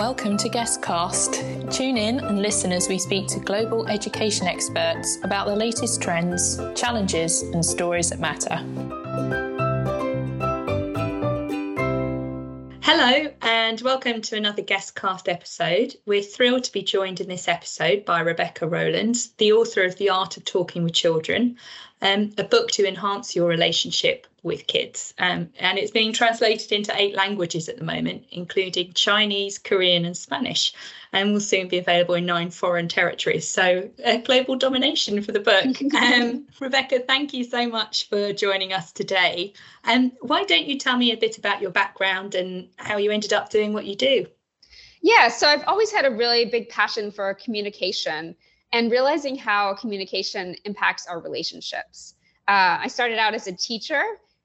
Welcome to Guestcast. Tune in and listen as we speak to global education experts about the latest trends, challenges, and stories that matter. Hello, and welcome to another Guestcast episode. We're thrilled to be joined in this episode by Rebecca Rolland, the author of The Art of Talking with Children, um, a book to enhance your relationship with kids. Um, and it's being translated into eight languages at the moment, including Chinese, Korean, and Spanish, and will soon be available in nine foreign territories. So, uh, global domination for the book. um, Rebecca, thank you so much for joining us today. And um, why don't you tell me a bit about your background and how you ended up doing what you do? Yeah, so I've always had a really big passion for communication and realizing how communication impacts our relationships. Uh, I started out as a teacher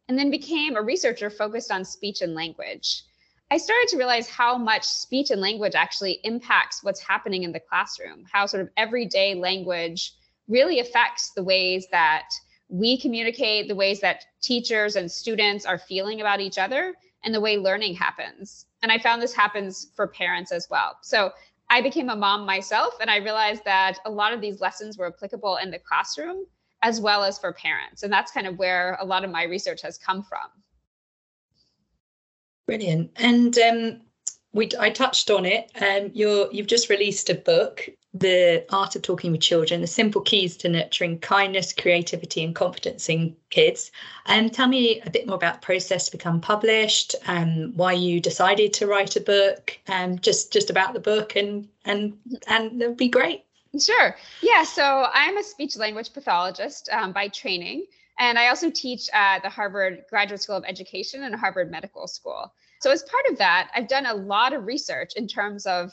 and then became a researcher focused on speech and language. I started to realize how much speech and language actually impacts what's happening in the classroom, how sort of everyday language really affects the ways that we communicate, the ways that teachers and students are feeling about each other, and the way learning happens. And I found this happens for parents as well. So I became a mom myself, and I realized that a lot of these lessons were applicable in the classroom as well as for parents. And that's kind of where a lot of my research has come from. Brilliant. And um, we, I touched on it. Um, you're, you've just released a book, The Art of Talking with Children, The Simple Keys to Nurturing Kindness, Creativity and Confidence in Kids. Um, tell me a bit more about the process to become published, um, why you decided to write a book, um, just, just about the book and, and, and would be great. Sure. Yeah. So I'm a speech language pathologist um, by training. And I also teach at the Harvard Graduate School of Education and Harvard Medical School. So, as part of that, I've done a lot of research in terms of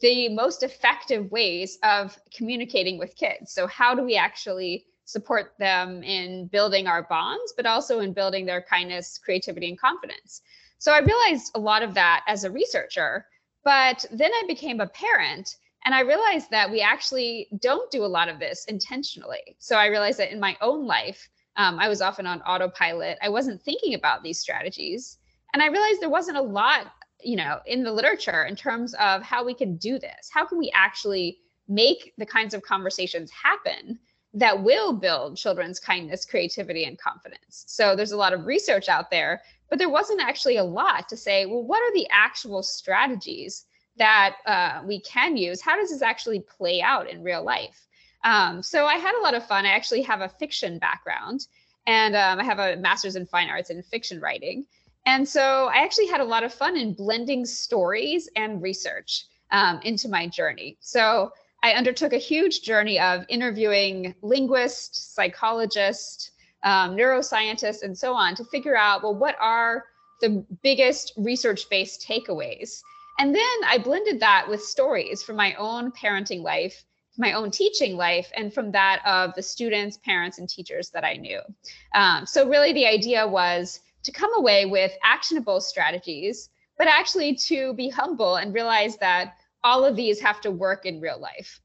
the most effective ways of communicating with kids. So, how do we actually support them in building our bonds, but also in building their kindness, creativity, and confidence? So, I realized a lot of that as a researcher. But then I became a parent and I realized that we actually don't do a lot of this intentionally. So I realized that in my own life, um, I was often on autopilot. I wasn't thinking about these strategies. And I realized there wasn't a lot, you know, in the literature in terms of how we can do this. How can we actually make the kinds of conversations happen that will build children's kindness, creativity, and confidence? So there's a lot of research out there, but there wasn't actually a lot to say, well, what are the actual strategies that uh, we can use, how does this actually play out in real life? Um, so I had a lot of fun. I actually have a fiction background and um, I have a master's in fine arts in fiction writing. And so I actually had a lot of fun in blending stories and research um, into my journey. So I undertook a huge journey of interviewing linguists, psychologists, um, neuroscientists, and so on to figure out well, what are the biggest research based takeaways and then I blended that with stories from my own parenting life, my own teaching life, and from that of the students, parents, and teachers that I knew. Um, so, really, the idea was to come away with actionable strategies, but actually to be humble and realize that all of these have to work in real life.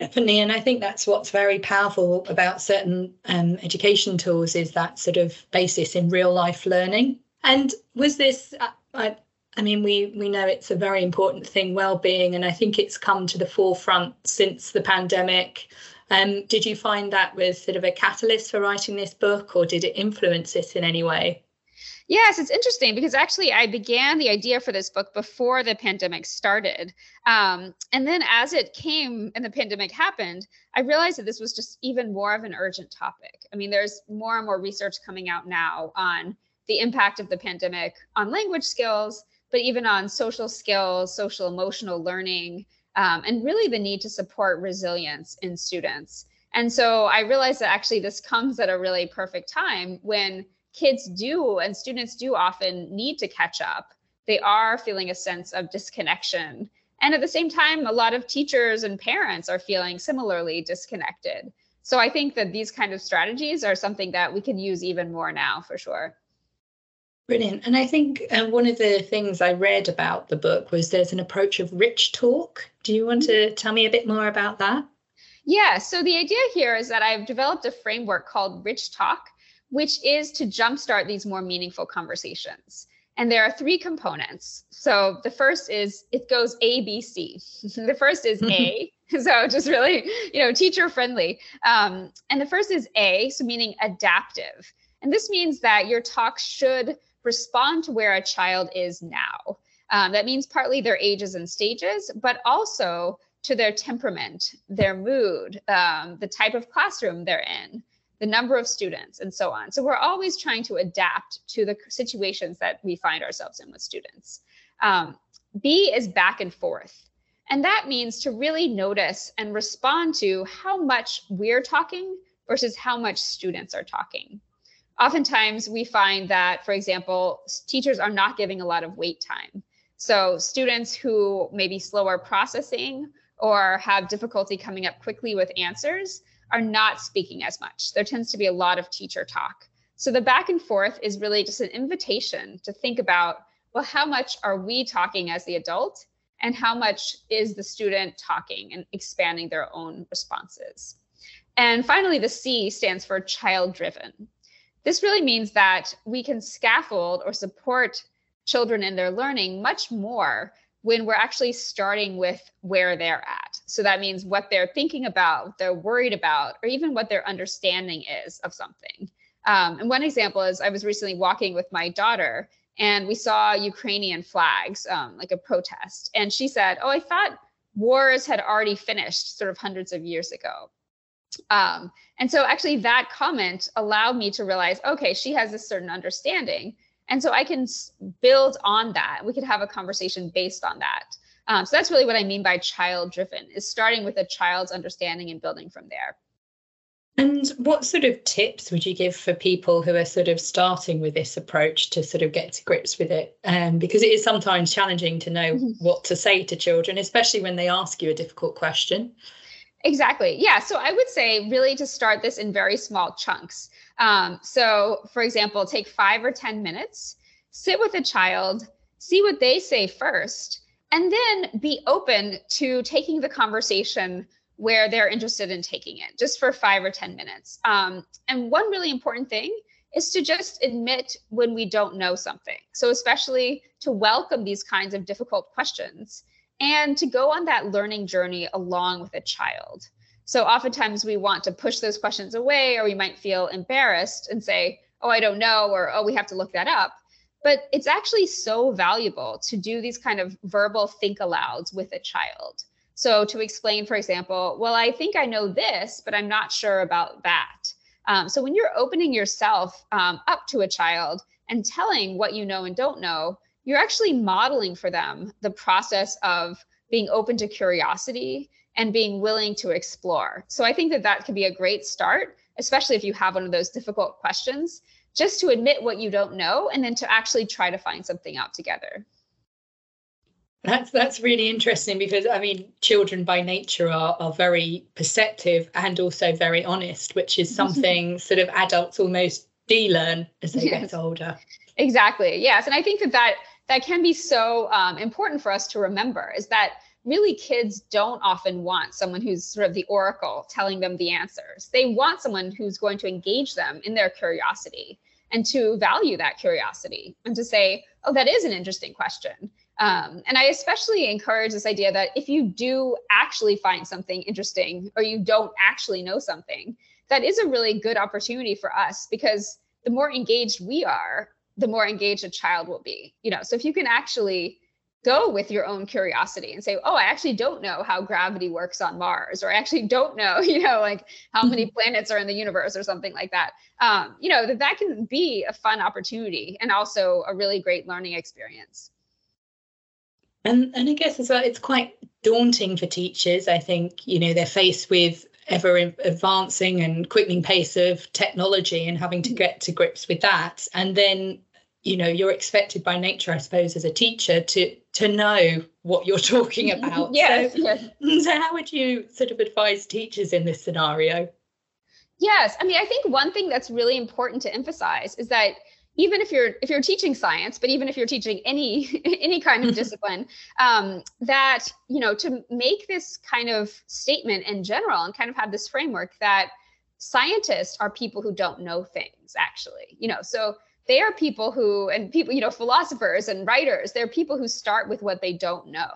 Definitely, and I think that's what's very powerful about certain um, education tools is that sort of basis in real life learning. And was this? I, I mean, we we know it's a very important thing, well-being, and I think it's come to the forefront since the pandemic. Um, did you find that was sort of a catalyst for writing this book, or did it influence it in any way? Yes, it's interesting because actually I began the idea for this book before the pandemic started. Um, and then as it came and the pandemic happened, I realized that this was just even more of an urgent topic. I mean, there's more and more research coming out now on the impact of the pandemic on language skills but even on social skills, social emotional learning, um, and really the need to support resilience in students. And so I realized that actually this comes at a really perfect time when kids do and students do often need to catch up. They are feeling a sense of disconnection. And at the same time, a lot of teachers and parents are feeling similarly disconnected. So I think that these kind of strategies are something that we can use even more now for sure. Brilliant. And I think um, one of the things I read about the book was there's an approach of rich talk. Do you want to tell me a bit more about that? Yeah. So the idea here is that I've developed a framework called Rich Talk, which is to jumpstart these more meaningful conversations. And there are three components. So the first is it goes A, B, C. the first is A. so just really, you know, teacher friendly. Um, and the first is A, so meaning adaptive. And this means that your talk should respond to where a child is now. Um, that means partly their ages and stages, but also to their temperament, their mood, um, the type of classroom they're in, the number of students, and so on. So we're always trying to adapt to the situations that we find ourselves in with students. Um, B is back and forth. And that means to really notice and respond to how much we're talking versus how much students are talking. Oftentimes, we find that, for example, teachers are not giving a lot of wait time. So, students who may be slower processing or have difficulty coming up quickly with answers are not speaking as much. There tends to be a lot of teacher talk. So the back and forth is really just an invitation to think about well, how much are we talking as the adult, and how much is the student talking and expanding their own responses? And finally, the C stands for child driven. This really means that we can scaffold or support children in their learning much more when we're actually starting with where they're at. So that means what they're thinking about, what they're worried about, or even what their understanding is of something. Um, and one example is I was recently walking with my daughter and we saw Ukrainian flags, um, like a protest. And she said, Oh, I thought wars had already finished sort of hundreds of years ago. Um, and so actually that comment allowed me to realize, okay, she has a certain understanding. And so I can build on that. We could have a conversation based on that. Um, so that's really what I mean by child driven is starting with a child's understanding and building from there. And what sort of tips would you give for people who are sort of starting with this approach to sort of get to grips with it? Um, because it is sometimes challenging to know mm-hmm. what to say to children, especially when they ask you a difficult question. Exactly. Yeah. So I would say really to start this in very small chunks. Um, so, for example, take five or 10 minutes, sit with a child, see what they say first, and then be open to taking the conversation where they're interested in taking it, just for five or 10 minutes. Um, and one really important thing is to just admit when we don't know something. So, especially to welcome these kinds of difficult questions and to go on that learning journey along with a child. So oftentimes we want to push those questions away, or we might feel embarrassed and say, oh, I don't know, or oh, we have to look that up. But it's actually so valuable to do these kind of verbal think alouds with a child. So to explain, for example, well, I think I know this, but I'm not sure about that. Um, so when you're opening yourself um, up to a child and telling what you know and don't know, you're actually modeling for them the process of being open to curiosity and being willing to explore. So I think that that could be a great start, especially if you have one of those difficult questions, just to admit what you don't know and then to actually try to find something out together. That's that's really interesting because I mean children by nature are are very perceptive and also very honest, which is something sort of adults almost de-learn as they yes. get older. Exactly. Yes, and I think that that that can be so um, important for us to remember is that really kids don't often want someone who's sort of the oracle telling them the answers. They want someone who's going to engage them in their curiosity and to value that curiosity and to say, oh, that is an interesting question. Um, and I especially encourage this idea that if you do actually find something interesting or you don't actually know something, that is a really good opportunity for us because the more engaged we are, the more engaged a child will be. You know, so if you can actually go with your own curiosity and say, oh, I actually don't know how gravity works on Mars, or I actually don't know, you know, like how many mm-hmm. planets are in the universe or something like that. Um, you know, that that can be a fun opportunity and also a really great learning experience. And and I guess as well, it's quite daunting for teachers. I think you know they're faced with ever advancing and quickening pace of technology and having to mm-hmm. get to grips with that. And then you know you're expected by nature i suppose as a teacher to to know what you're talking about. Yes, so, yes. so how would you sort of advise teachers in this scenario? Yes. I mean i think one thing that's really important to emphasize is that even if you're if you're teaching science but even if you're teaching any any kind of discipline um, that you know to make this kind of statement in general and kind of have this framework that scientists are people who don't know things actually you know. So they are people who and people you know philosophers and writers they're people who start with what they don't know.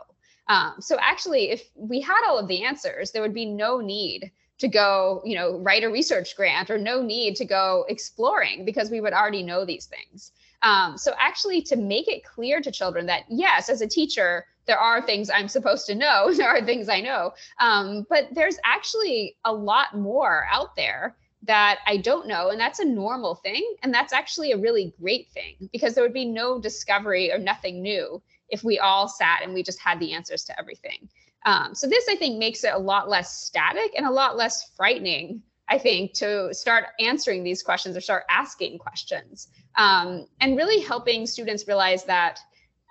Um, so actually if we had all of the answers there would be no need to go you know write a research grant or no need to go exploring because we would already know these things um, so actually to make it clear to children that yes as a teacher there are things i'm supposed to know there are things i know um, but there's actually a lot more out there that I don't know. And that's a normal thing. And that's actually a really great thing because there would be no discovery or nothing new if we all sat and we just had the answers to everything. Um, so this, I think, makes it a lot less static and a lot less frightening, I think, to start answering these questions or start asking questions. Um, and really helping students realize that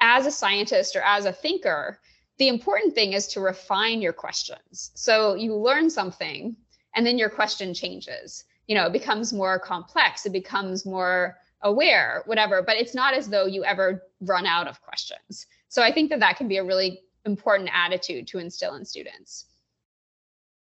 as a scientist or as a thinker, the important thing is to refine your questions. So you learn something and then your question changes. You know it becomes more complex it becomes more aware whatever but it's not as though you ever run out of questions. So i think that that can be a really important attitude to instill in students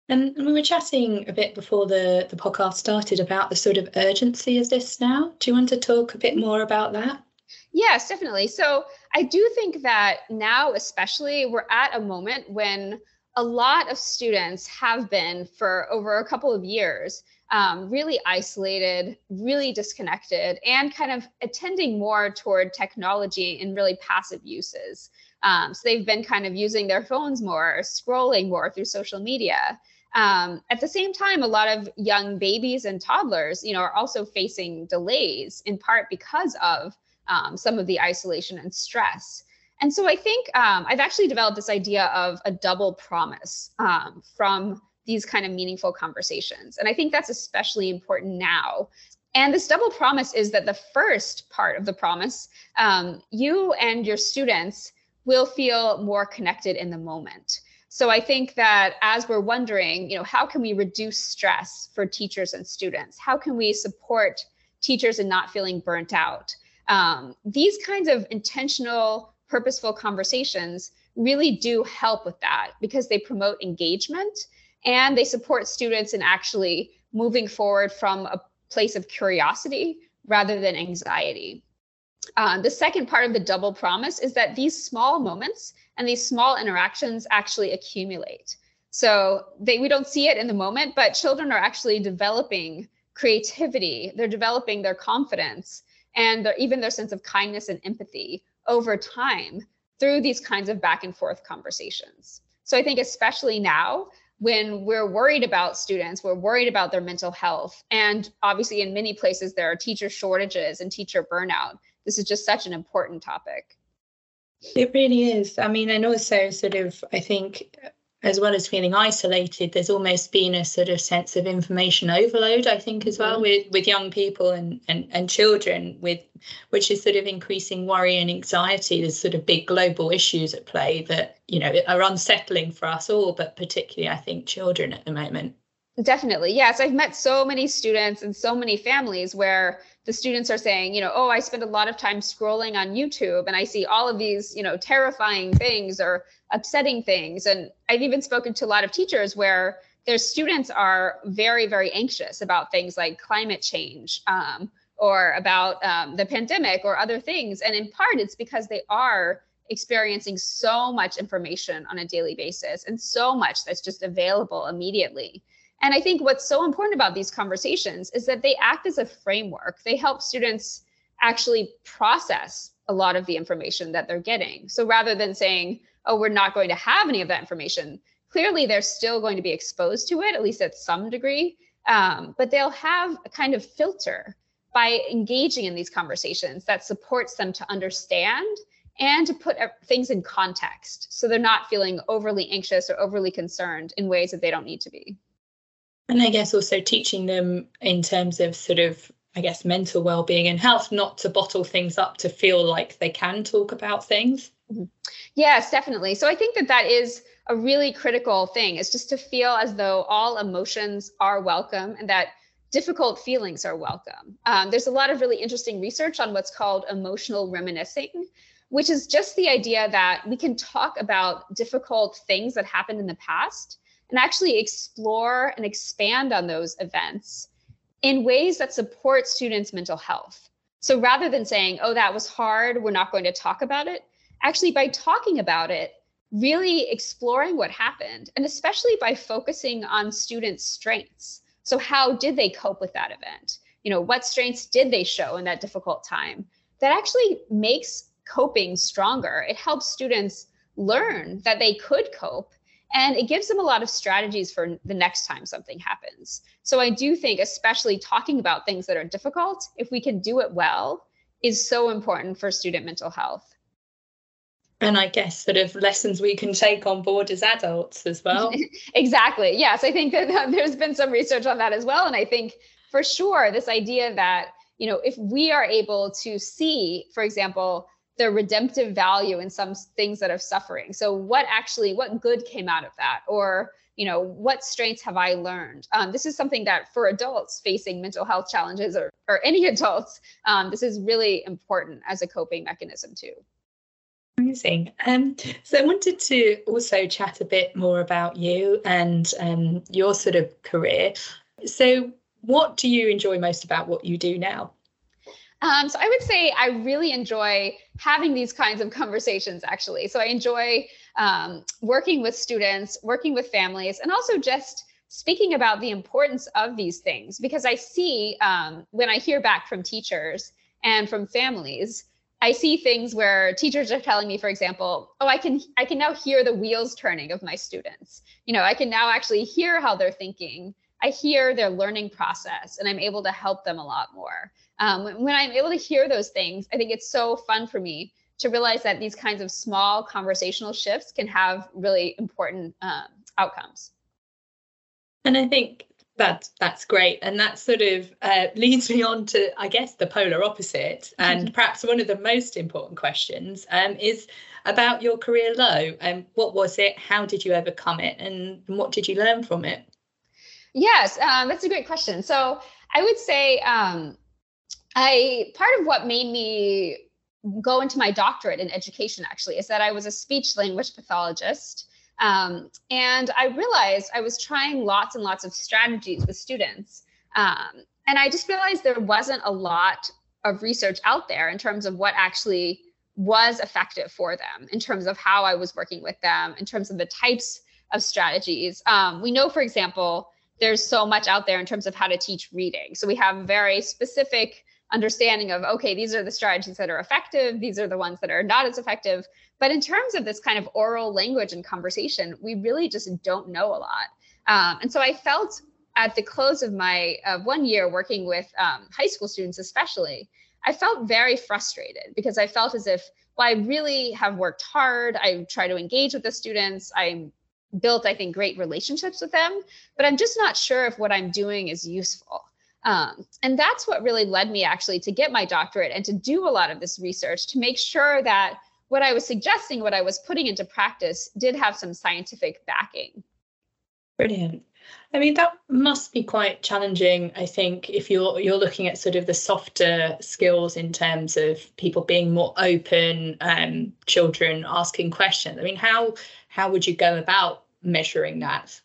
and we were chatting a bit before the, the podcast started about the sort of urgency of this now. Do you want to talk a bit more about that? Yes, definitely. So I do think that now, especially, we're at a moment when a lot of students have been for over a couple of years um, really isolated, really disconnected, and kind of attending more toward technology in really passive uses. Um, so they've been kind of using their phones more, scrolling more through social media. Um, at the same time, a lot of young babies and toddlers, you know, are also facing delays in part because of um, some of the isolation and stress. And so I think um, I've actually developed this idea of a double promise um, from these kind of meaningful conversations. And I think that's especially important now. And this double promise is that the first part of the promise, um, you and your students will feel more connected in the moment. So I think that as we're wondering, you know, how can we reduce stress for teachers and students? How can we support teachers in not feeling burnt out? Um, these kinds of intentional purposeful conversations really do help with that because they promote engagement and they support students in actually moving forward from a place of curiosity rather than anxiety. Uh, the second part of the double promise is that these small moments and these small interactions actually accumulate. So they, we don't see it in the moment, but children are actually developing creativity, they're developing their confidence and their, even their sense of kindness and empathy over time through these kinds of back and forth conversations. So I think, especially now, when we're worried about students, we're worried about their mental health. And obviously, in many places, there are teacher shortages and teacher burnout. This is just such an important topic. It really is. I mean, and also, sort of, I think as well as feeling isolated, there's almost been a sort of sense of information overload, I think, as well mm-hmm. with, with young people and, and, and children, with which is sort of increasing worry and anxiety. There's sort of big global issues at play that, you know, are unsettling for us all, but particularly I think children at the moment. Definitely. Yes. I've met so many students and so many families where the students are saying, you know, oh, I spend a lot of time scrolling on YouTube and I see all of these, you know, terrifying things or upsetting things. And I've even spoken to a lot of teachers where their students are very, very anxious about things like climate change um, or about um, the pandemic or other things. And in part, it's because they are experiencing so much information on a daily basis and so much that's just available immediately. And I think what's so important about these conversations is that they act as a framework. They help students actually process a lot of the information that they're getting. So rather than saying, oh, we're not going to have any of that information, clearly they're still going to be exposed to it, at least at some degree. Um, but they'll have a kind of filter by engaging in these conversations that supports them to understand and to put things in context so they're not feeling overly anxious or overly concerned in ways that they don't need to be. And I guess also teaching them in terms of sort of, I guess, mental well-being and health, not to bottle things up to feel like they can talk about things. Mm-hmm. Yes, definitely. So I think that that is a really critical thing is just to feel as though all emotions are welcome and that difficult feelings are welcome. Um, there's a lot of really interesting research on what's called emotional reminiscing, which is just the idea that we can talk about difficult things that happened in the past and actually explore and expand on those events in ways that support students' mental health. So rather than saying, oh, that was hard, we're not going to talk about it, actually, by talking about it, really exploring what happened, and especially by focusing on students' strengths. So, how did they cope with that event? You know, what strengths did they show in that difficult time? That actually makes coping stronger. It helps students learn that they could cope and it gives them a lot of strategies for the next time something happens. So I do think, especially talking about things that are difficult, if we can do it well, is so important for student mental health. And I guess sort of lessons we can take on board as adults as well. exactly. Yes, I think that there's been some research on that as well. And I think for sure, this idea that, you know, if we are able to see, for example, the redemptive value in some things that are suffering. So what actually, what good came out of that? Or, you know, what strengths have I learned? Um, this is something that for adults facing mental health challenges or, or any adults, um, this is really important as a coping mechanism too. Amazing. Um, so I wanted to also chat a bit more about you and um, your sort of career. So what do you enjoy most about what you do now? Um, so I would say I really enjoy having these kinds of conversations actually. So I enjoy um, working with students, working with families, and also just speaking about the importance of these things because I see um, when I hear back from teachers and from families, I see things where teachers are telling me, for example, oh, I can I can now hear the wheels turning of my students. You know, I can now actually hear how they're thinking. I hear their learning process, and I'm able to help them a lot more um, when I'm able to hear those things, I think it's so fun for me to realize that these kinds of small conversational shifts can have really important um, outcomes. And I think that that's great, and that sort of uh, leads me on to, I guess, the polar opposite, and perhaps one of the most important questions um, is about your career low. And um, what was it? How did you overcome it? And what did you learn from it? Yes, um, that's a great question. So I would say um, I part of what made me go into my doctorate in education actually is that I was a speech language pathologist. Um, and I realized I was trying lots and lots of strategies with students. Um, and I just realized there wasn't a lot of research out there in terms of what actually was effective for them, in terms of how I was working with them, in terms of the types of strategies. Um, we know, for example, there's so much out there in terms of how to teach reading. So we have very specific understanding of okay these are the strategies that are effective these are the ones that are not as effective. But in terms of this kind of oral language and conversation we really just don't know a lot. Um, and so i felt at the close of my uh, one year working with um, high school students especially i felt very frustrated because i felt as if well i really have worked hard. I try to engage with the students. I built i think great relationships with them but i'm just not sure if what i'm doing is useful um, and that's what really led me actually to get my doctorate and to do a lot of this research to make sure that what I was suggesting, what I was putting into practice, did have some scientific backing. Brilliant. I mean, that must be quite challenging. I think if you're you're looking at sort of the softer skills in terms of people being more open, um, children asking questions. I mean, how how would you go about measuring that?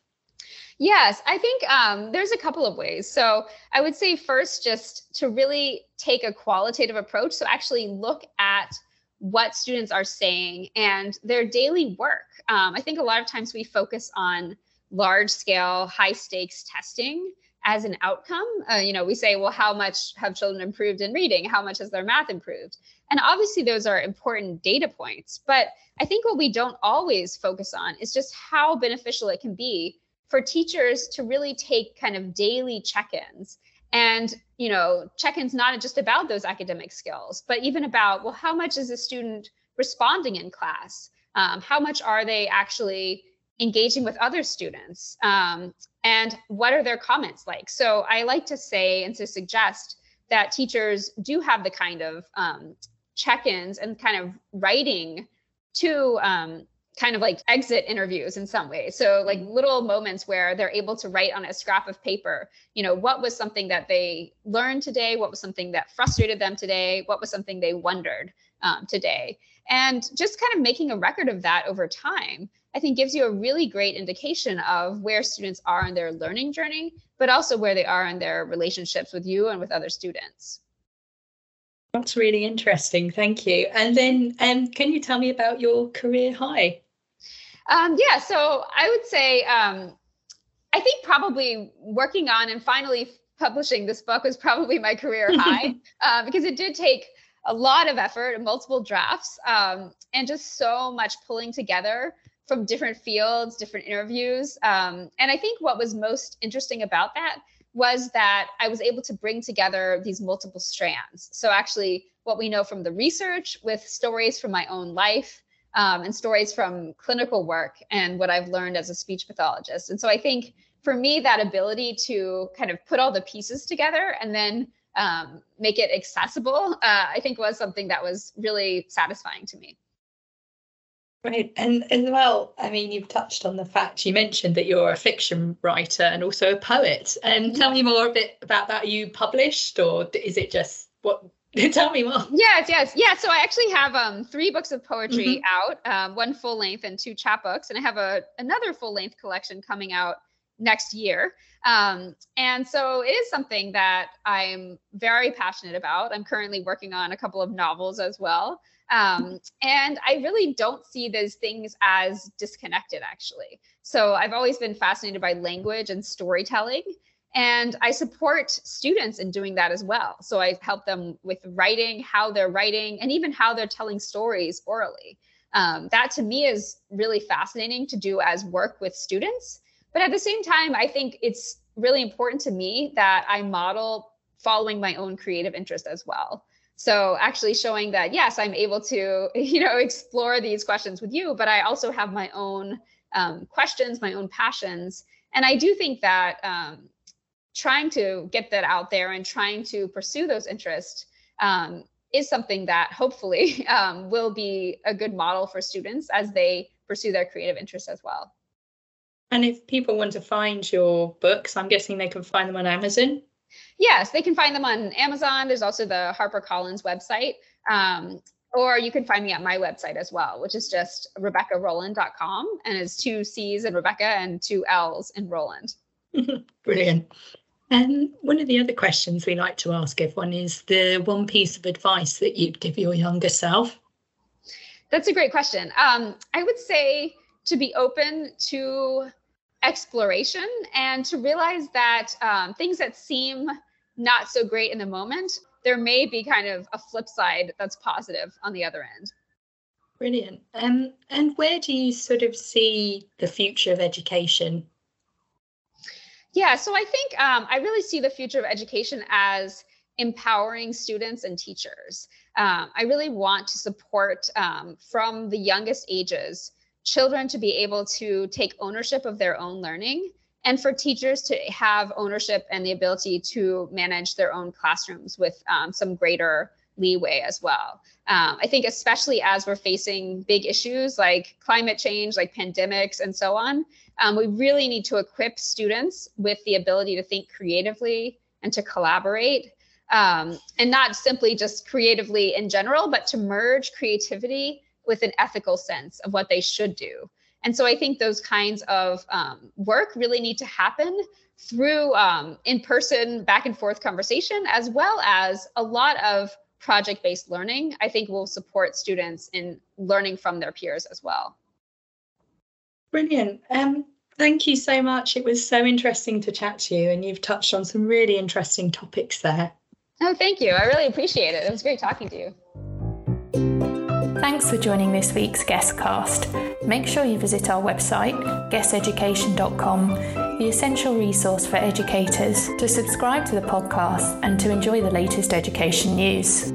Yes, I think um, there's a couple of ways. So I would say first, just to really take a qualitative approach. So actually look at what students are saying and their daily work. Um, I think a lot of times we focus on large scale, high stakes testing as an outcome. Uh, you know, we say, well, how much have children improved in reading? How much has their math improved? And obviously, those are important data points. But I think what we don't always focus on is just how beneficial it can be for teachers to really take kind of daily check-ins. And you know check-ins not just about those academic skills but even about well how much is a student responding in class? Um, how much are they actually engaging with other students? Um, and what are their comments like? So i like to say and to suggest that teachers do have the kind of um, check-ins and kind of writing to um, kind of like exit interviews in some ways. So like mm-hmm. little moments where they're able to write on a scrap of paper, you know, what was something that they learned today? What was something that frustrated them today? What was something they wondered um, today? And just kind of making a record of that over time, I think gives you a really great indication of where students are in their learning journey, but also where they are in their relationships with you and with other students. That's really interesting. Thank you. And then, um, can you tell me about your career high? Um, yeah, so I would say um, I think probably working on and finally publishing this book was probably my career high uh, because it did take a lot of effort multiple drafts um, and just so much pulling together from different fields, different interviews. Um, and I think what was most interesting about that was that I was able to bring together these multiple strands. So, actually, what we know from the research with stories from my own life um, and stories from clinical work and what I've learned as a speech pathologist. And so, I think for me, that ability to kind of put all the pieces together and then um, make it accessible, uh, I think was something that was really satisfying to me. Right. And as well, I mean, you've touched on the fact you mentioned that you're a fiction writer and also a poet. And um, tell me more a bit about that. Are you published or is it just what? tell me more. Yes, yes, yeah. So I actually have um, three books of poetry mm-hmm. out, um, one full length and two chapbooks, and I have a another full length collection coming out next year. Um, and so it is something that I'm very passionate about. I'm currently working on a couple of novels as well. Um, and I really don't see those things as disconnected, actually. So I've always been fascinated by language and storytelling. And I support students in doing that as well. So I help them with writing, how they're writing, and even how they're telling stories orally. Um, that to me is really fascinating to do as work with students. But at the same time, I think it's really important to me that I model following my own creative interest as well. So actually showing that yes, I'm able to you know explore these questions with you, but I also have my own um, questions, my own passions, and I do think that um, trying to get that out there and trying to pursue those interests um, is something that hopefully um, will be a good model for students as they pursue their creative interests as well. And if people want to find your books, I'm guessing they can find them on Amazon. Yes, they can find them on Amazon. There's also the HarperCollins website. Um, or you can find me at my website as well, which is just RebeccaRolland.com and it's two C's in Rebecca and two L's in Rolland. Brilliant. And one of the other questions we like to ask everyone is the one piece of advice that you'd give your younger self? That's a great question. Um, I would say to be open to exploration and to realize that um, things that seem not so great in the moment, there may be kind of a flip side that's positive on the other end. Brilliant. Um, and where do you sort of see the future of education? Yeah, so I think um, I really see the future of education as empowering students and teachers. Um, I really want to support um, from the youngest ages children to be able to take ownership of their own learning and for teachers to have ownership and the ability to manage their own classrooms with um, some greater leeway as well. Um, I think, especially as we're facing big issues like climate change, like pandemics, and so on, um, we really need to equip students with the ability to think creatively and to collaborate. Um, and not simply just creatively in general, but to merge creativity with an ethical sense of what they should do. And so I think those kinds of um, work really need to happen through um, in person back and forth conversation, as well as a lot of project based learning, I think will support students in learning from their peers as well. Brilliant. Um, thank you so much. It was so interesting to chat to you, and you've touched on some really interesting topics there. Oh, thank you. I really appreciate it. It was great talking to you. Thanks for joining this week's guest cast. Make sure you visit our website, guesteducation.com, the essential resource for educators, to subscribe to the podcast and to enjoy the latest education news.